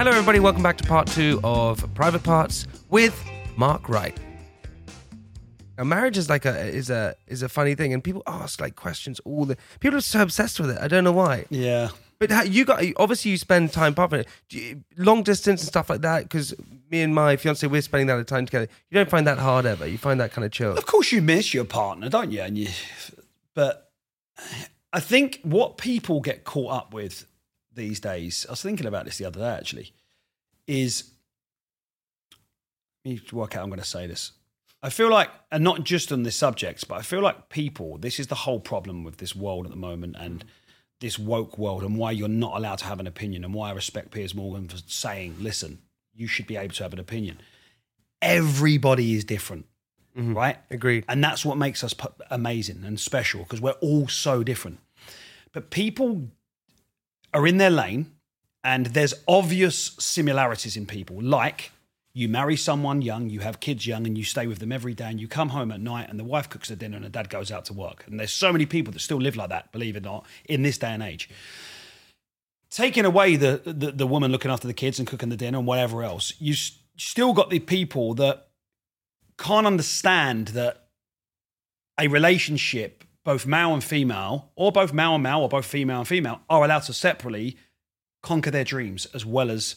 Hello, everybody. Welcome back to part two of Private Parts with Mark Wright. Now, marriage is like a is a is a funny thing, and people ask like questions all the people are so obsessed with it. I don't know why. Yeah. But how, you got obviously you spend time apart from it, you, long distance and stuff like that. Because me and my fiance we're spending that a lot of time together. You don't find that hard ever. You find that kind of chill. Of course, you miss your partner, don't you? And you, but I think what people get caught up with these days. I was thinking about this the other day actually. Is let me work out. I'm going to say this. I feel like, and not just on this subject, but I feel like people. This is the whole problem with this world at the moment, and this woke world, and why you're not allowed to have an opinion, and why I respect Piers Morgan for saying, "Listen, you should be able to have an opinion." Everybody is different, mm-hmm. right? Agreed. And that's what makes us amazing and special because we're all so different. But people are in their lane, and there's obvious similarities in people. Like you marry someone young, you have kids young, and you stay with them every day, and you come home at night, and the wife cooks the dinner, and the dad goes out to work. And there's so many people that still live like that, believe it or not, in this day and age. Taking away the, the, the woman looking after the kids and cooking the dinner and whatever else, you s- still got the people that can't understand that a relationship, both male and female, or both male and male, or both female and female, are allowed to separately conquer their dreams as well as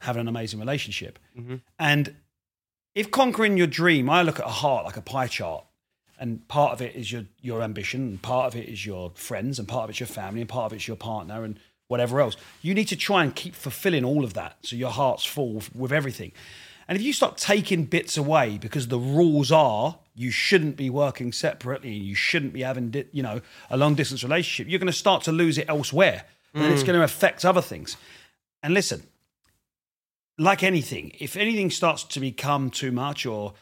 having an amazing relationship. Mm-hmm. And if conquering your dream, I look at a heart like a pie chart, and part of it is your your ambition, and part of it is your friends, and part of it's your family, and part of it's your partner, and whatever else. You need to try and keep fulfilling all of that, so your heart's full with everything. And if you start taking bits away because the rules are you shouldn't be working separately, and you shouldn't be having you know a long distance relationship, you're going to start to lose it elsewhere, and then it's mm. going to affect other things. And listen, like anything, if anything starts to become too much or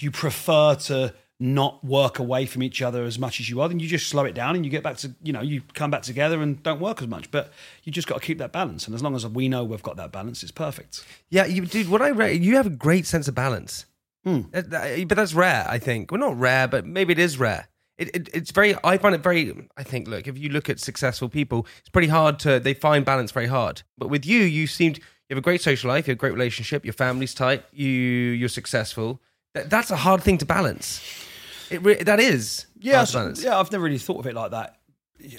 you prefer to not work away from each other as much as you are, then you just slow it down and you get back to, you know, you come back together and don't work as much. But you just got to keep that balance. And as long as we know we've got that balance, it's perfect. Yeah, you, dude. What I read, you have a great sense of balance. Hmm. That- but that's rare, I think. Well, not rare, but maybe it is rare. It, it, it's very. I find it very. I think. Look, if you look at successful people, it's pretty hard to. They find balance very hard. But with you, you seemed. You have a great social life. You have a great relationship. Your family's tight. You you're successful. That, that's a hard thing to balance. It re- that is. Yeah, hard to so- balance. yeah, I've never really thought of it like that.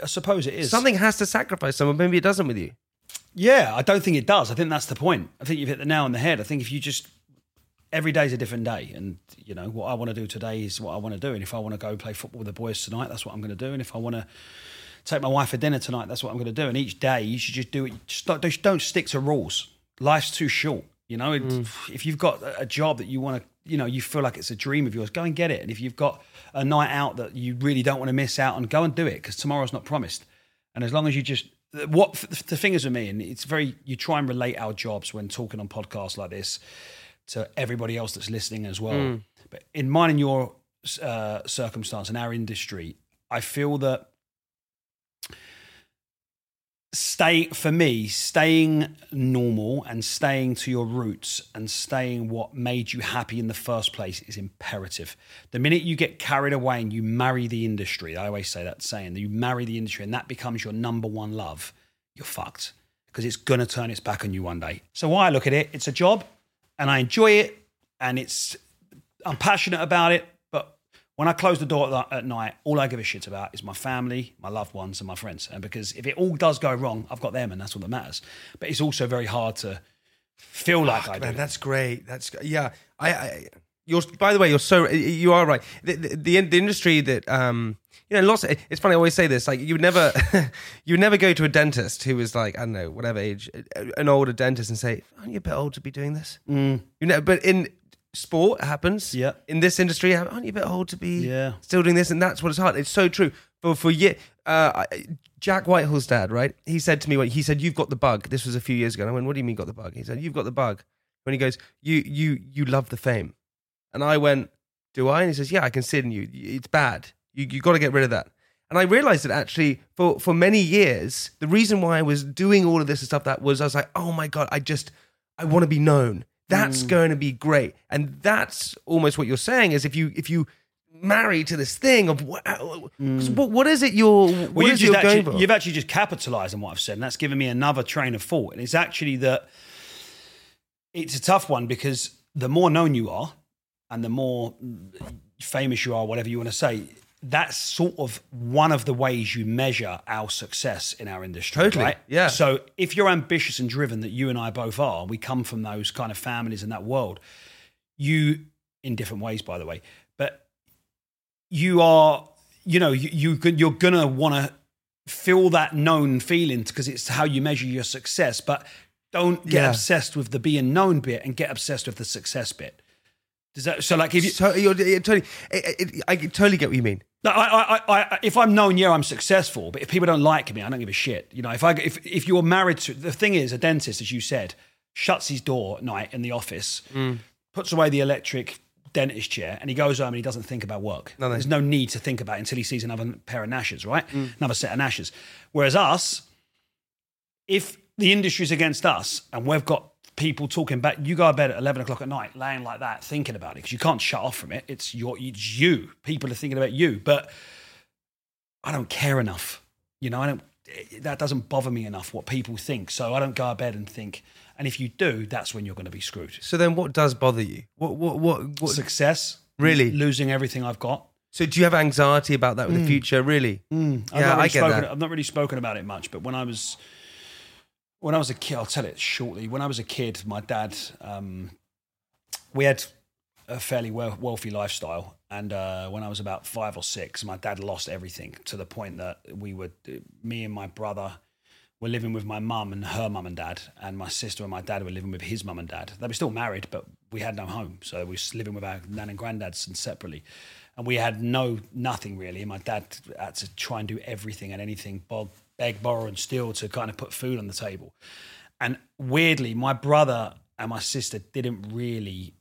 I suppose it is. Something has to sacrifice someone. Maybe it doesn't with you. Yeah, I don't think it does. I think that's the point. I think you've hit the nail on the head. I think if you just every day's a different day, and you know what I want to do today is what I want to do, and if I want to go play football with the boys tonight, that's what I'm going to do, and if I want to take my wife for dinner tonight, that's what I'm going to do. And each day you should just do it. Just don't, just don't stick to rules. Life's too short. You know, It- mm. if you've got a job that you want to, you know, you feel like it's a dream of yours, go and get it. And if you've got a night out that you really don't want to miss out on, go and do it because tomorrow's not promised. And as long as you just what the thing is with me, and it's very you try and relate our jobs when talking on podcasts like this to everybody else that's listening as well. But in mine and your uh, circumstance in our industry, I feel that stay for me staying normal and staying to your roots and staying what made you happy in the first place is imperative. The minute you get carried away and you marry the industry i always say that saying that you marry the industry and that becomes your number one love you're fucked because it's going to turn its back on you one day. So why i look at it it's a job and i enjoy it and it's i'm passionate about it but when I close the door at, at night, all I give a shit about is my family, my loved ones, and my friends. And because if it all does go wrong, I've got them, and that's all that matters. But it's also very hard to feel like I do. That's great. That's yeah. I, I you're by the way, you're so you are right. The the, the, the industry that um you know lots. Of, it's funny. I always say this. Like you would never you would never go to a dentist who was like I don't know whatever age, an older dentist and say, "Aren't you a bit old to be doing this?" Mm. You know, but in sport it happens. Yeah. In this industry, aren't you a bit old to be Yeah. still doing this? And that's what it's hard. It's so true. for for year. Uh, Jack Whitehall's dad, right? He said to me, he said, "You've got the bug." This was a few years ago. And I went, "What do you mean got the bug?" He said, "You've got the bug." When he goes, "You you you love the fame," and I went, "Do I?" And he says, "Yeah, I can see it in you. It's bad. You you got to get rid of that." And I realized that actually, for for many years, the reason why I was doing all of this and stuff that was I was like, "Oh my god, I just I want to be known." That's mm. going to be great, and that's almost what you're saying. Is if you if you marry to this thing of what uh, mm. what, what is it you're what Well, you've, is just you're going actually, you've actually just capitalized on what I've said, and that's given me another train of thought. And it's actually that it's a tough one because the more known you are and the more famous you are, whatever you want to say, that's sort of one of the ways you measure our success in our industry. Totally, Right? yeah. So if you're ambitious and driven, that you and I both are, we come from those kind of families in that world, you, in different ways, by the way, but you are, you know, you, you you're gonna want to feel that known feeling because it's how you measure your success. But don't get Yeah. obsessed with the being known bit and get obsessed with the success bit. Does that so like if you? So you're, you're totally, it, it, I totally get what you mean. No, I, I, I, if I'm known, yeah, I'm successful. But if people don't like me, I don't give a shit. You know, if I, if, if you're married to the thing is, a dentist, as you said, shuts his door at night in the office, mm. puts away the electric dentist chair, and he goes home and he doesn't think about work. No, no. There's no need to think about it until he sees another pair of gnashes, right? Mm. Another set of gnashes. Whereas us, if the industry's against us and we've got people talking back, you go to bed at 11 o'clock at night, laying like that, thinking about it, because you can't shut off from it. It's, your, it's you. People are thinking about you. But I don't care enough. You know, I don't, eh, that doesn't bother me enough what people think. So I don't go to bed and think, and if you do, that's when you're going to be screwed. So then, what does bother you? What what what? what Success. Really? Losing everything I've got. so do you have anxiety about that with the mm. future? Really? Mm. I've Yeah, really I get spoken, that. I've not really spoken about it much, but when I was when I was a kid, I'll tell it shortly. When I was a kid, my dad, um, we had a fairly wealthy lifestyle, and uh, when I was about five or six, my dad lost everything to the point that we were, me and my brother, were living with my mum and her mum and dad, and my sister and my dad were living with his mum and dad. They were still married, but we had no home, so we were living with our nan and granddads and separately, and we had no nothing really. And my dad had to try and do everything and anything, bog, beg, borrow, and steal to kind of put food on the table. And weirdly, my brother and my sister didn't really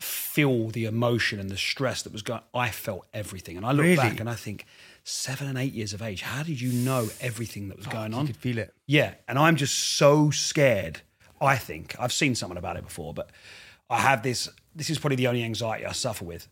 feel the emotion and the stress that was going. I felt everything, and I look Really? back and I think, seven and eight years of age, how did you know everything that was going You on? could feel it. Yeah, and I'm just so scared. I think I've seen someone about it before, but I have this. This is probably the only anxiety I suffer with.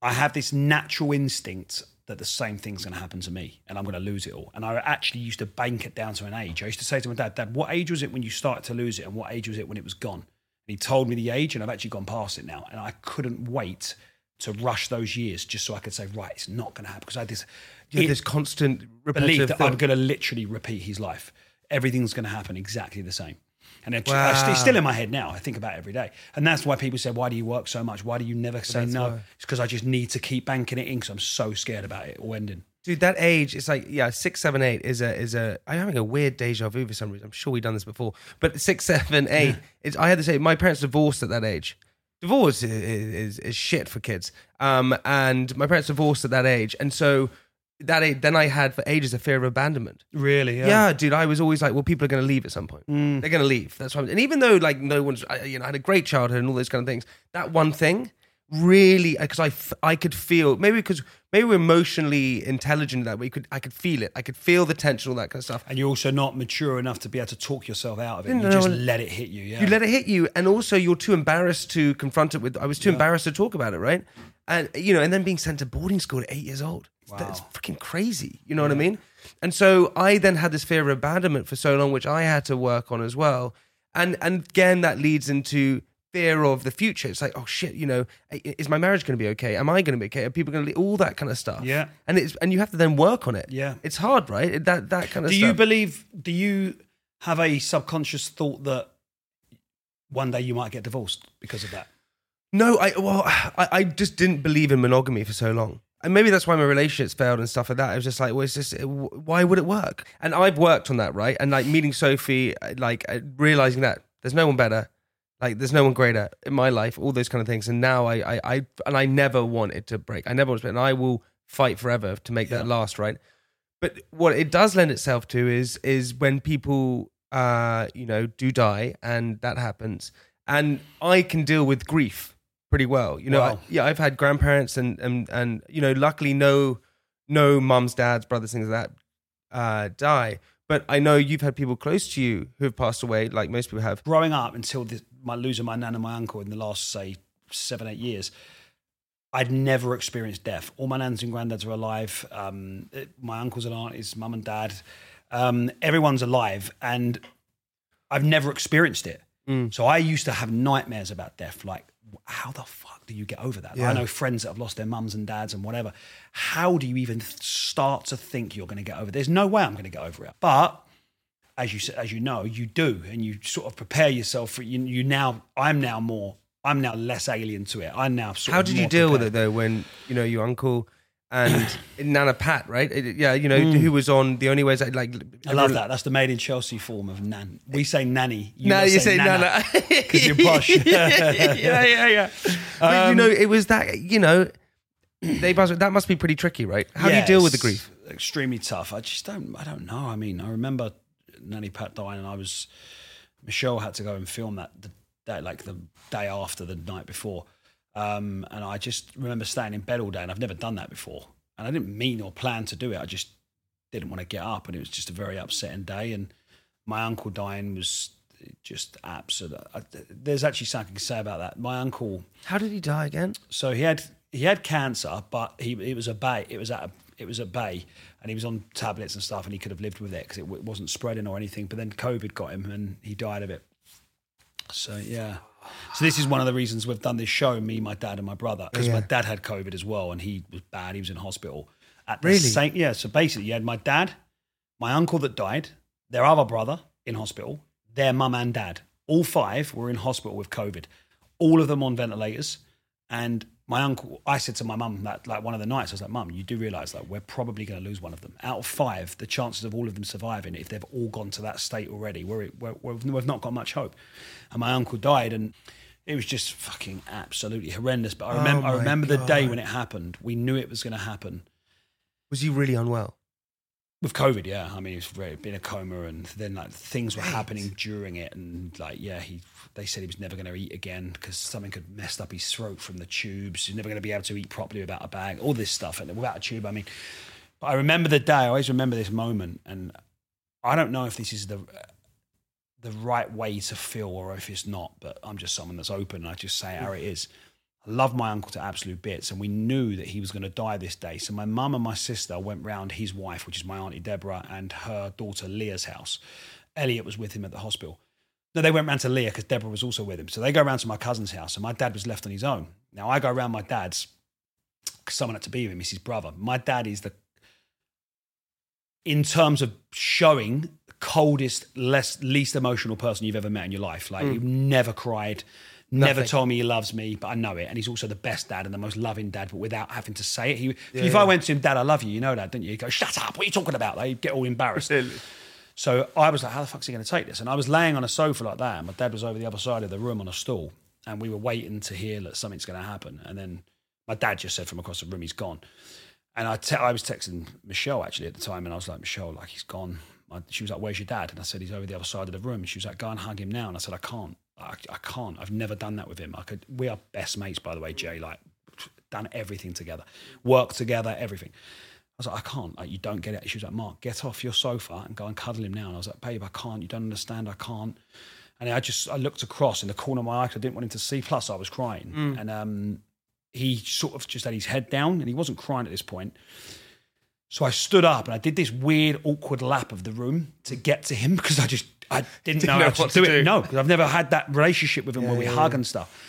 I have this natural instinct that the same thing's going to happen to me, and I'm going to lose it all. And I actually used to bank it down to an age. I used to say to my dad, "Dad, what age was it when you started to lose it, and what age was it when it was gone?" And he told me the age, and I've actually gone past it now, and I couldn't wait to rush those years just so I could say, "Right, it's not going to happen," because I had this. You have it- this constant belief that thing. I'm going to literally repeat his life. Everything's going to happen exactly the same. And it's, Wow. still in my head now. I think about it every day. And that's why people say, Why do you work so much? Why do you never say no? why. It's because I just need to keep banking it in because I'm so scared about it all ending. Dude, that age, it's like yeah, six, seven, eight is a is a. I'm having a weird deja vu for some reason. I'm sure we've done this before, but six, seven, eight. It's I had to say my parents divorced at that age. Divorce is, is, is shit for kids. Um, and my parents divorced at that age, and so that then I had for ages a fear of abandonment. Really? Yeah. dude, I was always like, well, people are going to leave at some point. Mm. They're going to leave. That's what. I'm, and even though like no one's, I, you know, I had a great childhood and all those kind of things. That one thing really, because I, f- I could feel maybe because maybe we're emotionally intelligent that way. Could I could feel it. I could feel the tension, all that kind of stuff. And you're also not mature enough to be able to talk yourself out of it. No, you just let it hit you. Yeah. You let it hit you, and also you're too embarrassed to confront it with. I was too embarrassed to talk about it, right? And you know, and then being sent to boarding school at eight years old. That's Wow. freaking crazy. You know what I mean? And so I then had this fear of abandonment for so long, which I had to work on as well. And and again, that leads into fear of the future. It's like, oh shit, you know, is my marriage going to be okay? Am I going to be okay? Are people going to all that kind of stuff? Yeah. And it's and you have to then work on it. Yeah. It's hard, right? That that kind of do stuff. you believe, do you have a subconscious thought that one day you might get divorced because of that? No, I well, I, I just didn't believe in monogamy for so long, and maybe that's why my relationships failed and stuff like that. I was just like, well, it's just why would it work? And I've worked on that, right? And like meeting Sophie, uh, like uh, realizing that there's no one better, like there's no one greater in my life, all those kind of things. And now I, I, I and I never wanted to break. I never want to, and I will fight forever to make that last, right? But what it does lend itself to is is when people uh you know do die and that happens, and I can deal with grief pretty well. You know, Wow. I, yeah, I've had grandparents and and and you know, luckily no no mums, dads, brothers, things like that uh, die. But I know you've had people close to you who have passed away, like most people have. growing up until the, my losing my nan and my uncle in the last say seven eight years i'd never experienced death all my nans and granddads are alive um, it- my uncles and aunties mum and dad um, everyone's alive and i've never experienced it so i used to have nightmares about death like how the fuck do you get over that Yeah. i know friends that have lost their mums and dads and whatever how do you even start to think you're going to get over it? there's no way i'm going to get over it but as you as you know, you do, and you sort of prepare yourself for you. You now, I'm now more, I'm now less alien to it. I'm now. Sort How did you deal with it though when you know your uncle and Nana Pat, right? Yeah, you know Hmm. who was on the only ways I like. I love that. That's the made in Chelsea form of nan. We say nanny. You Now you say Nana because you're posh. yeah, yeah, yeah. But you know, it was that. You know, they must, that must be pretty tricky, right? How do you deal with the grief? Extremely tough. I just don't. I don't know. I mean, I remember Nanny Pat dying, and I was Michelle had to go and film that the day, like the day after the night before, um, and I just remember staying in bed all day, and I've never done that before, and I didn't mean or plan to do it. I just didn't want to get up, and it was just a very upsetting day. And my uncle dying was just absolute. I, there's actually something to say about that. My uncle How did he die again? so he had he had cancer, but he it was a bay. It was at a, it was a bay, and he was on tablets and stuff, and he could have lived with it because it w- wasn't spreading or anything. But then COVID got him, and he died of it. So yeah. So this is one of the reasons we've done this show, me, my dad, and my brother, because my dad had COVID as well, and he was bad. He was in hospital. At the Really? Same, yeah. So basically, you had my dad, my uncle that died, their other brother in hospital, their mum and dad. All five were in hospital with COVID. All of them on ventilators. And my uncle, I said to my mum that like one of the nights, I was like, Mum, you do realise that we're probably going to lose one of them. Out of five, the chances of all of them surviving, if they've all gone to that state already, we're, we're, we're, we've not got much hope. And my uncle died, and it was just fucking absolutely horrendous. But I remember, oh I Oh my remember the day when it happened. We knew it was going to happen Was he really unwell? With COVID, yeah. I mean, he was very, been a coma, and then like things were Right. happening during it, and like, yeah, he. They said he was never going to eat again because something had messed up his throat from the tubes. He's never going to be able to eat properly without a bag. All this stuff, and without a tube, I mean. But I remember the day. I always remember this moment, and I don't know if this is the the right way to feel or if it's not. But I'm just someone that's open, and I just say how it is. I love my uncle to absolute bits, and we knew that he was going to die this day. So my mum and my sister went round his wife, which is my auntie Deborah, and her daughter Leah's house. Elliot was with him at the hospital. No, they went round to Leah because Deborah was also with him. So they go round to my cousin's house, and my dad was left on his own. Now I go round my dad's because someone had to be with him. He's his brother. My dad is the, in terms of showing, coldest, less, least emotional person you've ever met in your life. Like hmm. he never cried, never told me he loves me, but I know it. And he's also the best dad and the most loving dad, but without having to say it. He, if I went to him, Dad, I love you, you know that, don't you? He'd go, Shut up, what are you talking about? Like, he'd get all embarrassed. So I was like, how the fuck fuck's he going to take this? And I was laying on a sofa like that, and my dad was over the other side of the room on a stool, and we were waiting to hear that something's going to happen. And then my dad just said from across the room, he's gone. And I te- I was texting Michelle actually at the time, and I was like, Michelle, like he's gone. I, she was like, where's your dad? And I said, he's over the other side of the room. And she was like, go and hug him now. And I said, I can't. I, I can't. I've never done that with him. I could. We are best mates, by the way, Jay. Like, done everything together, worked together, everything. I was like, I can't. Like, you don't get it. She was like, Mark, get off your sofa and go and cuddle him now. And I was like, babe, I can't. You don't understand. I can't. And I just, I looked across in the corner of my eye 'cause I didn't want him to see. Plus, I was crying. And um, he sort of just had his head down and he wasn't crying at this point. So I stood up and I did this weird, awkward lap of the room to get to him because I just, I didn't, know, know how to do to it. No, because I've never had that relationship with him where we hug and stuff.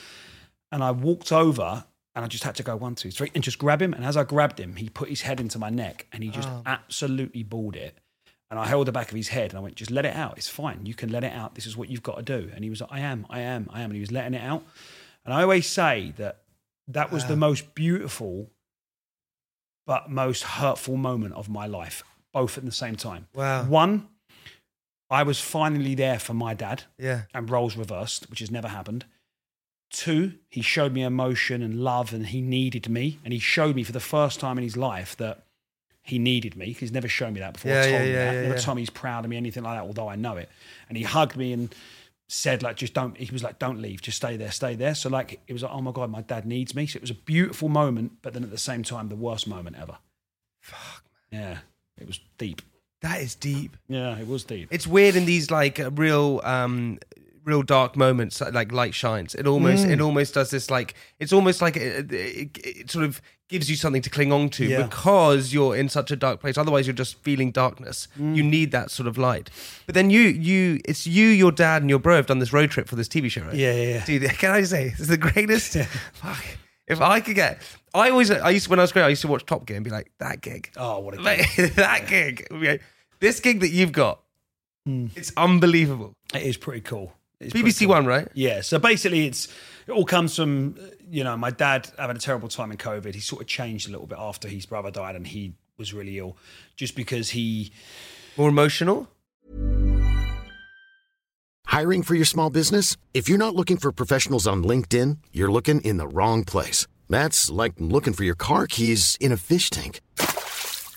And I walked over and I just had to go one, two, three, and just grab him. And as I grabbed him, he put his head into my neck and he just oh. absolutely bawled it. And I held the back of his head and I went, just let it out. It's fine. You can let it out. This is what you've got to do. And he was like, I am, I am, I am. And he was letting it out. And I always say that that was the most beautiful but most hurtful moment of my life, both at the same time. Wow. One, I was finally there for my dad Yeah. and roles reversed, which has never happened. Two, he showed me emotion and love, and he needed me. And he showed me for the first time in his life that he needed me. He's never shown me that before. Yeah, told yeah, me yeah, that. yeah, never yeah. told me he's proud of me, anything like that. Although I know it. And he hugged me and said like, just don't. He was like, don't leave, just stay there, stay there. So like, it was like, oh my god, my dad needs me. So it was a beautiful moment, but then at the same time, the worst moment ever. Fuck. Man. Yeah, it was deep. That is deep. Yeah, it was deep. It's weird in these like uh, real, um, real dark moments, uh, like light shines. It almost, Mm. it almost does this like it's almost like it, it, it sort of gives you something to cling on to Yeah. because you're in such a dark place. Otherwise, you're just feeling darkness. Mm. You need that sort of light. But then you, you, it's you, your dad, and your bro have done this road trip for this TV show, right? Yeah, yeah, yeah. Dude, can I say this is the greatest? Fuck. If I could get, I always, I used to, when I was growing, I used to watch Top Gear and be like, that gig. Oh, what a gig. That gig. Okay. This gig that you've got, Hmm. it's unbelievable. It is pretty cool. It's BBC cool. One, right? Yeah. So basically, it's it all comes from you know my dad having a terrible time in COVID. He sort of changed a little bit after his brother died, and he was really ill, just because he More emotional. Hiring for your small business? If you're not looking for professionals on LinkedIn, you're looking in the wrong place. That's like looking for your car keys in a fish tank.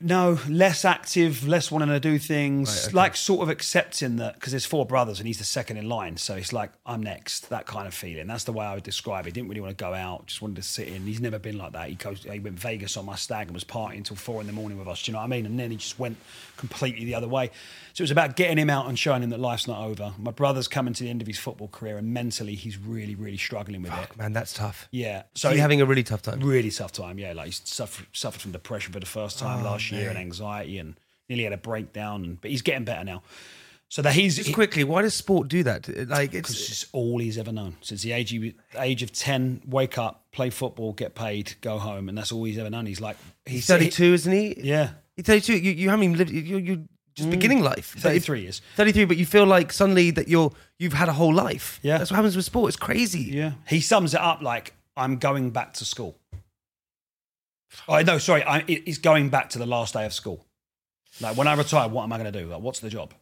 No less active, less wanting to do things, Right, okay. like sort of accepting that because there's four brothers and he's the second in line, so it's like I'm next. That kind of feeling. That's the way I would describe it. Didn't really want to go out, just wanted to sit in. He's never been like that. He goes, he went Vegas on my stag and was partying until four in the morning with us. Do you know what I mean? And then he just went completely the other way. So it was about getting him out and showing him that life's not over. My brother's coming to the end of his football career, and mentally he's really, really struggling with it. Man, that's tough. Yeah. So you're having a really tough time. really tough time. Yeah, like he's suffered suffered from depression for the first time oh, last year and anxiety, and nearly had a breakdown. And, but he's getting better now. So that he's Just quickly, why does sport do that? Like, it's it's all he's ever known since the age he, age of ten. Wake up, play football, get paid, go home, and that's all he's ever known. He's like he's 32, isn't he? yeah, He's 32. You, you haven't even lived. You, you just beginning life. But if- 33 years. 33, but you feel like suddenly that you're you've had a whole life. Yeah. that's what happens with sport. It's crazy. Yeah, he sums it up like I'm going back to school. Oh no, sorry, I, it- it's going back to the last day of school. Like when I retire, what am I going to do? Like, what's the job?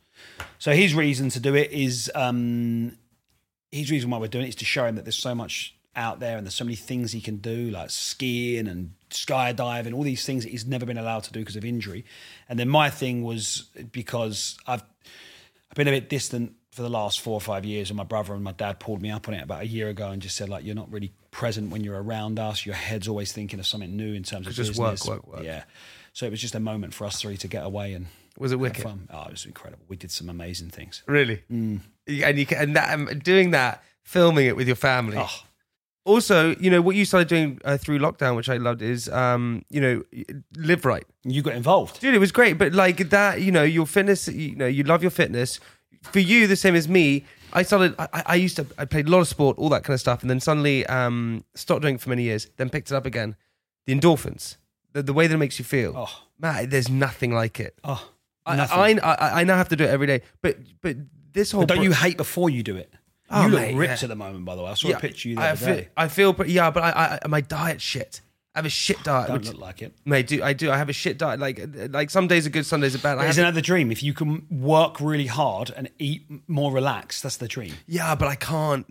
So his reason to do it is um, his reason why we're doing it is to show him that there's so much out there and there's so many things he can do, like skiing and skydiving, all these things that he's never been allowed to do because of injury. And then my thing was because I've I've been a bit distant for the last four or five years, and my brother and my dad pulled me up on it about a year ago and just said like, "You're not really present when you're around us. Your head's always thinking of something new in terms of Just business." work, work, work. Yeah. So it was just a moment for us three to get away and Was it wicked? fun. Oh, it was incredible. We did some amazing things. Really? Mm. And you can, and that, um, doing that, filming it with your family. Oh, Also, you know what you started doing uh, through lockdown, which I loved, is um, you know, live right. you got involved. dude it was great but like that you know your fitness you know you love your fitness for you the same as me i started i, I used to i played a lot of sport all that kind of stuff and then suddenly um stopped doing it for many years then picked it up again the endorphins the, the way that it makes you feel Oh. man there's nothing like it Oh, I, nothing. I, I, I now have to do it every day but but this whole But don't pro- you hate before you do it? Oh, you look mate, ripped yeah. at the moment, by the way. I saw a picture of you the I other feel, day. I feel pretty, yeah but I, I my diet shit I have a shit diet Don't which, look like it. mate do I do I have a shit diet like like some days are good some days are bad I have Isn't that the dream? If you can work really hard and eat more relaxed, that's the dream. Yeah, but I can't.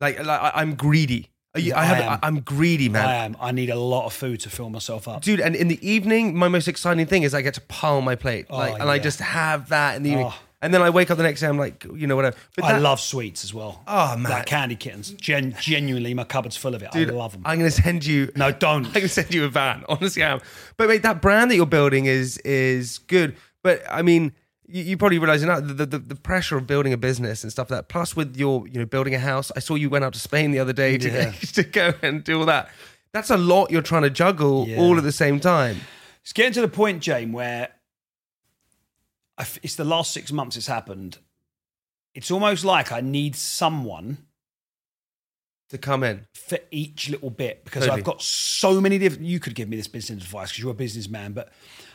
Like, like I'm greedy. I, I have. I am. Greedy, man. I am. I need a lot of food to fill myself up. Dude, and in the evening, my most exciting thing is I get to pile my plate, oh, like, and I just have that in the evening. Oh. And then I wake up the next day, I'm like, you know, whatever. But I that- love sweets as well. Oh, man. like candy kittens. Gen- genuinely, my cupboard's full of it. dude, I love them. I'm gonna send you. no, don't. I'm gonna send you a van. Honestly, I am. But mate, that brand that you're building is is good. But I mean, you, you probably realize now the, the the pressure of building a business and stuff like that. Plus, with your you know building a house, I saw you went out to Spain the other day to Yeah. to go and do all that. That's a lot you're trying to juggle Yeah. all at the same time. It's getting to the point, Jane, where it's the last six months it's happened. It's almost like I need someone to come in. for each little bit because Totally. I've got so many different. You could give me this business advice because you're a businessman, but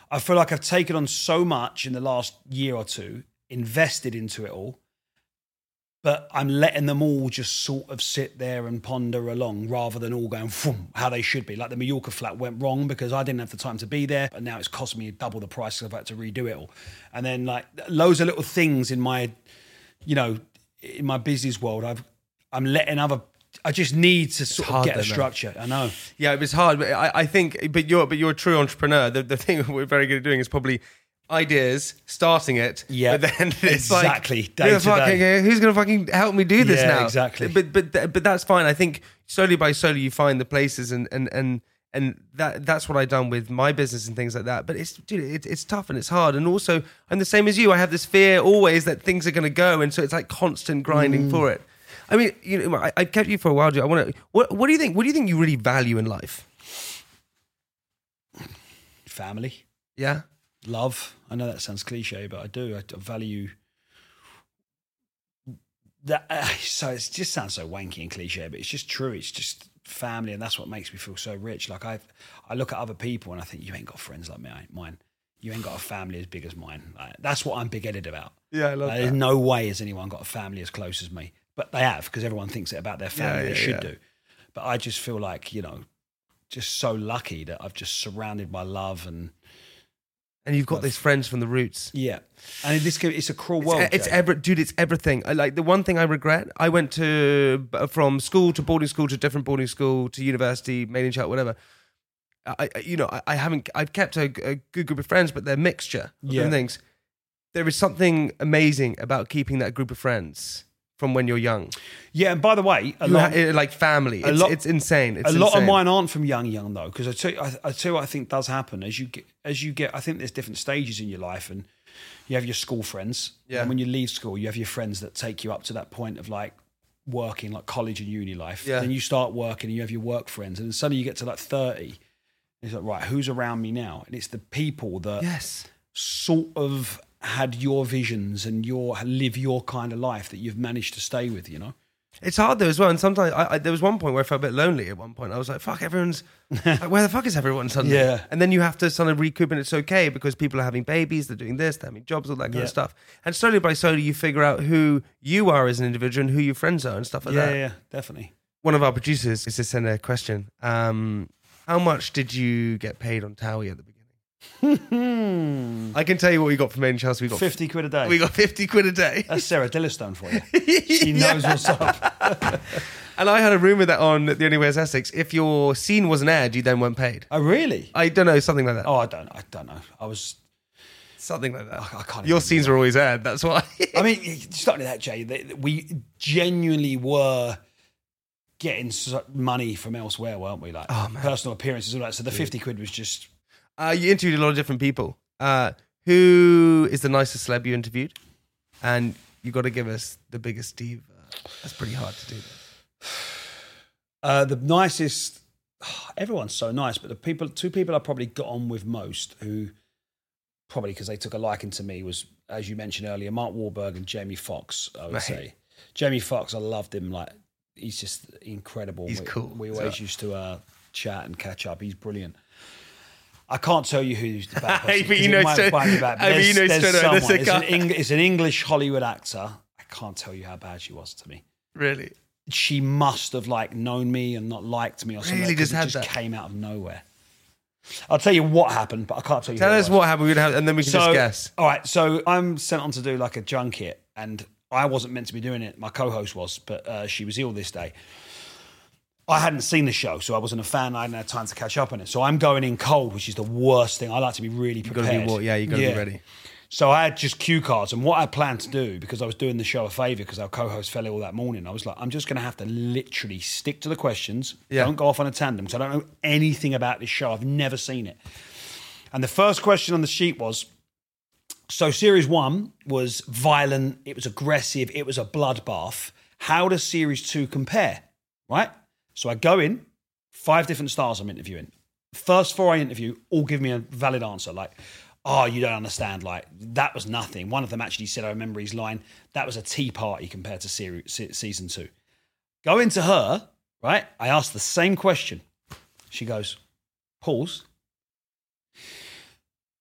I feel like I've taken on so much in the last year or two, invested into it all, but I'm letting them all just sort of sit there and ponder along rather than all going how they should be. Like the Mallorca flat went wrong because I didn't have the time to be there, but now it's cost me double the price because I've had to redo it all. And then like loads of little things in my you know, in my business world, I've I'm letting other. I just need to sort of get a though, structure. I know. Yeah, it was hard, but I, I think, but you're, but you're a true entrepreneur. The, the thing we're very good at doing is probably ideas, starting it. Yeah, but then it's exactly, like, day who to fucking- day. who's going to fucking help me do this Yeah, now? exactly. But but but that's fine. I think slowly by slowly you find the places and and and. And that that's what I've done with my business and things like that. But it's dude, it, it's tough and it's hard. And also, I'm the same as you. I have this fear always that things are going to go, and so it's like constant grinding mm. for it. I mean, you know, I, I kept you for a while. Dude. I want to. What, what do you think? What do you think you really value in life? Family, Yeah. Love. I know that sounds cliche, but I do. I value that. Uh, so it just sounds so wanky and cliche, but it's just true. It's just family, and that's what makes me feel so rich. Like I, I look at other people and I think you ain't got friends like me, mine. You ain't got a family as big as mine. Like, that's what I'm big headed about. Yeah, I love Like, there's no way has anyone got a family as close as me, but they have because everyone thinks it about their family. Yeah, they should yeah. do. But I just feel like you know, just so lucky that I've just surrounded by love and And you've got these friends from the roots. yeah. And in this can- it's a cruel It's, world. it's Jay. every, dude. It's everything. I like the one thing I regret. I went to from school to boarding school to different boarding school to university, made in chat, whatever. I, I- you know, I, I haven't. I've kept a, a good group of friends, but they're mixture of Yeah. things. There is something amazing about keeping that group of friends from when you're young. yeah. And by the way, a You lot, ha- like family. It's, lot- it's insane. It's a lot of mine aren't from young, young though. Because I tell you, I, I tell you what I think does happen as you get, as you get. I think there's different stages in your life, and you have your school friends. Yeah. And when you leave school, you have your friends that take you up to that point of like working, like college and uni life. Yeah. Then you start working, and you have your work friends, and then suddenly you get to like thirty. It's like right, who's around me now? And it's the people that Yes. sort of had your visions and your live your kind of life that you've managed to stay with. You know. It's hard though as well, and sometimes I, I, there was one point where I felt a bit lonely. At one point, I was like, "Fuck, everyone's like, where the fuck is everyone suddenly?" Yeah. and then you have to sort of recoup, and it's okay because people are having babies, they're doing this, they're having jobs, all that kind Yeah. of stuff. And slowly by slowly, you figure out who you are as an individual and who your friends are and stuff like yeah, that. yeah, definitely. One of our producers is to send a question. Um, how much did you get paid on Towie at the beginning? I can tell you what we got from Made in Chelsea. We got Fifty quid a day. We got fifty quid a day. That's Sarah Dillistone for you. She knows what's up. And I had a rumor that on The Only Way is Essex, if your scene wasn't aired, you then weren't paid. Oh, really? I don't know, something like that. Oh, I don't. I don't know. I was. Something like that. I can't Your scenes were always aired. That's why. I mean, it's not only that, Jay. We genuinely were getting so- money from elsewhere, weren't we? Like Oh, man. personal appearances, all that. So the fifty quid was just. Uh, you interviewed a lot of different people. Uh, who is the nicest celeb you interviewed? And you got to give us the biggest Steve. Uh, that's pretty hard to do. Uh, the nicest. Everyone's so nice, but the people, two people I probably got on with most, who probably because they took a liking to me, was as you mentioned earlier, Mark Wahlberg and Jamie Foxx. I would Mate. say Jamie Foxx. I loved him. Like he's just incredible. He's we, cool. We So- always used to uh, chat and catch up. He's brilliant. I can't tell you who's the bad person. But you know might straight- bite me back, but I you there's- know there's away, there's someone. It's an, Eng- it's an English Hollywood actor. I can't tell you how bad she was to me Really? she must have like known me and not liked me or something. Really just it had just that? came out of nowhere. I'll tell you what happened, but I can't tell you. Tell us what happened, we'd have, and then we can So, just guess. all right. So I'm sent on to do like a junket, and I wasn't meant to be doing it. My co-host was, but uh, she was ill this day. I hadn't seen the show, so I wasn't a fan. I hadn't had time to catch up on it. So I'm going in cold, which is the worst thing. I like to be really prepared. got to be, yeah, you got to be ready. So I had just cue cards, and what I planned to do because I was doing the show a favour because our co-host fell ill that morning. I was like, I'm just going to have to literally stick to the questions. Yeah. Don't go off on a tandem because I don't know anything about this show. I've never seen it. And the first question on the sheet was, so series one was violent. It was aggressive. It was a bloodbath. How does series two compare? Right. So I go in, five different stars I'm interviewing. First four I interview all give me a valid answer. Like, oh, you don't understand. Like, that was nothing. One of them actually said, I remember his line, that was a tea party compared to season two. Go into her, right? I asked the same question. She goes, pause.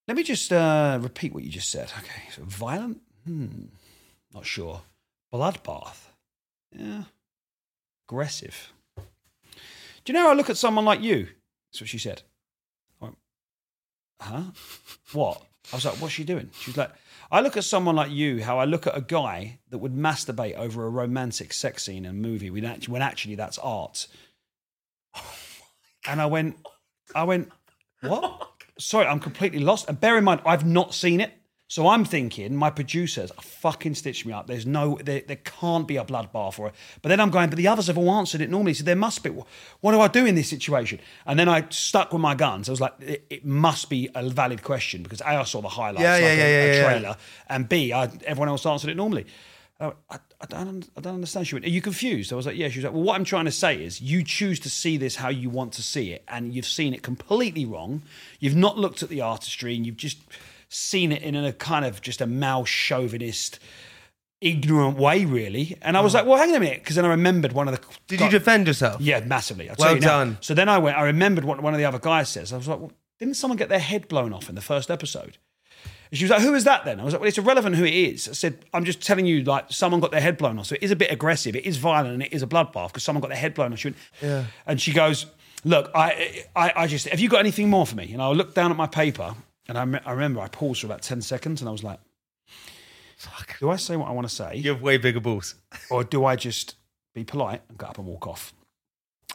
Let me just uh, repeat what you just said. Okay, so violent? Hmm, not sure. Bloodbath? Yeah. Aggressive. Do you know how I look at someone like you? That's what she said. I went, huh? What? I was like, what's she doing? She was like, I look at someone like you, how I look at a guy that would masturbate over a romantic sex scene in a movie when actually, when actually that's art. and I went, I went, what? Oh Sorry, I'm completely lost. And bear in mind, I've not seen it. So I'm thinking, my producers are fucking stitched me up. There's no, there, there can't be a bloodbath or. But then I'm going, but the others have all answered it normally, so there must be. What do I do in this situation? And then I stuck with my guns. I was like, it, it must be a valid question because a, I saw the highlights, Yeah, like yeah, a, yeah, a yeah, yeah. trailer, and b, I, everyone else answered it normally. I, I, I don't, I don't understand. She went, Are you confused? I was like, Yeah. She was like, Well, what I'm trying to say is you choose to see this how you want to see it, and you've seen it completely wrong. You've not looked at the artistry, and you've just seen it in a kind of just a male chauvinist, ignorant way, really. And I was oh. like, Well, hang on a minute, because then I remembered one of the. Oh. Did you defend yourself? Yeah, massively. I'll Well tell you now. done. So then I went, I remembered what one of the other guys says. I was like, well, didn't someone get their head blown off in the first episode? And she was like, who is that then? I was like, well, it's irrelevant who it is. I said, I'm just telling you, like, someone got their head blown off. So it is a bit aggressive. It is violent and it is a bloodbath because someone got their head blown off. She went, Yeah. And she goes, look, I, I, I just, have you got anything more for me? And I looked down at my paper and I, me- I remember I paused for about 10 seconds and I was like, fuck, do I say what I want to say? You have way bigger balls. or do I just be polite and get up and walk off?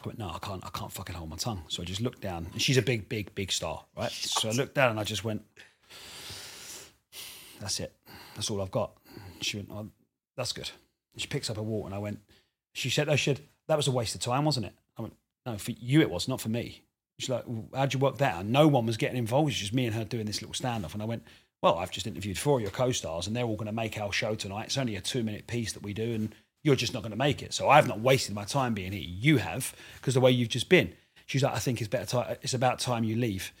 I went, no, I can't. I can't fucking hold my tongue. So I just looked down, and she's a big, big, big star, right? So I looked down and I just went, "That's it. That's all I've got." She went, oh, "That's good." She picks up her water, and I went. She said, "I should." That was a waste of time, wasn't it? I went, "No, for you it was, not for me." She's like, well, "How'd you work that out?" No one was getting involved. It was just me and her doing this little standoff, and I went. Well, I've just interviewed four of your co-stars, and they're all going to make our show tonight. It's only a two-minute piece that we do, and you're just not going to make it. So I've not wasted my time being here. You have, because the way you've just been. She's like, I think it's better. Time, it's about time you leave.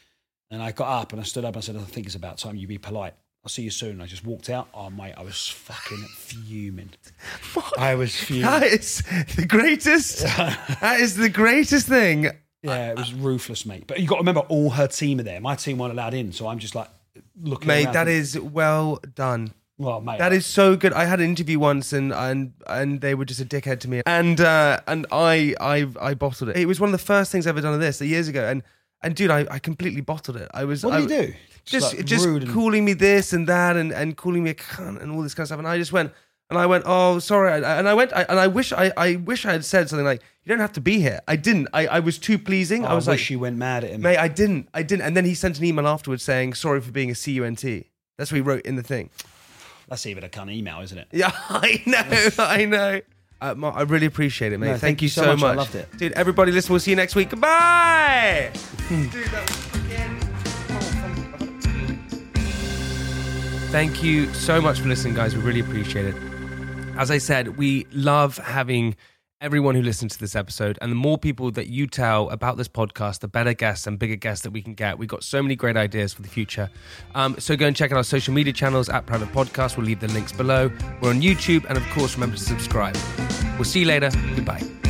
And I got up and I stood up and I said, I think it's about time you be polite. I'll see you soon. And I just walked out. Oh mate, I was fucking fuming. I was fuming. That is the greatest. that is the greatest thing. Yeah, it was ruthless, mate. But you got to remember, all her team are there. My team weren't allowed in, so I'm just like looking. Mate, around that is well done. well, mate. That is so good. I had an interview once, and and and they were just a dickhead to me, and uh, and I I I bottled it. It was one of the first things I ever done of this years ago, and and dude, I, I completely bottled it. I was What I, did you do? Just like, just rude and- calling me this and that, and and calling me a cunt and all this kind of stuff, and I just went. And I went, oh, sorry. And I went, I, and I wish, I, I wish I had said something like, "You don't have to be here." I didn't. I, I was too pleasing. I I was wish like, you went mad at him. Mate, I didn't. I didn't. And then he sent an email afterwards saying, sorry for being a CUNT. That's what he wrote in the thing. That's even a cunt email, isn't it? Yeah, I know. I know. Uh, Mark, I really appreciate it, mate. No, thank, thank you so, so much. much. I loved it. Dude, everybody listen. We'll see you next week. Goodbye. Dude, that was fucking- Thank you so much for listening, guys. We really appreciate it. As I said, we love having everyone who listens to this episode. And the more people that you tell about this podcast, the better guests and bigger guests that we can get. We've got so many great ideas for the future. Um, so go and check out our social media channels at Private Podcast. We'll leave the links below. We're on YouTube. And of course, remember to subscribe. We'll see you later. Goodbye.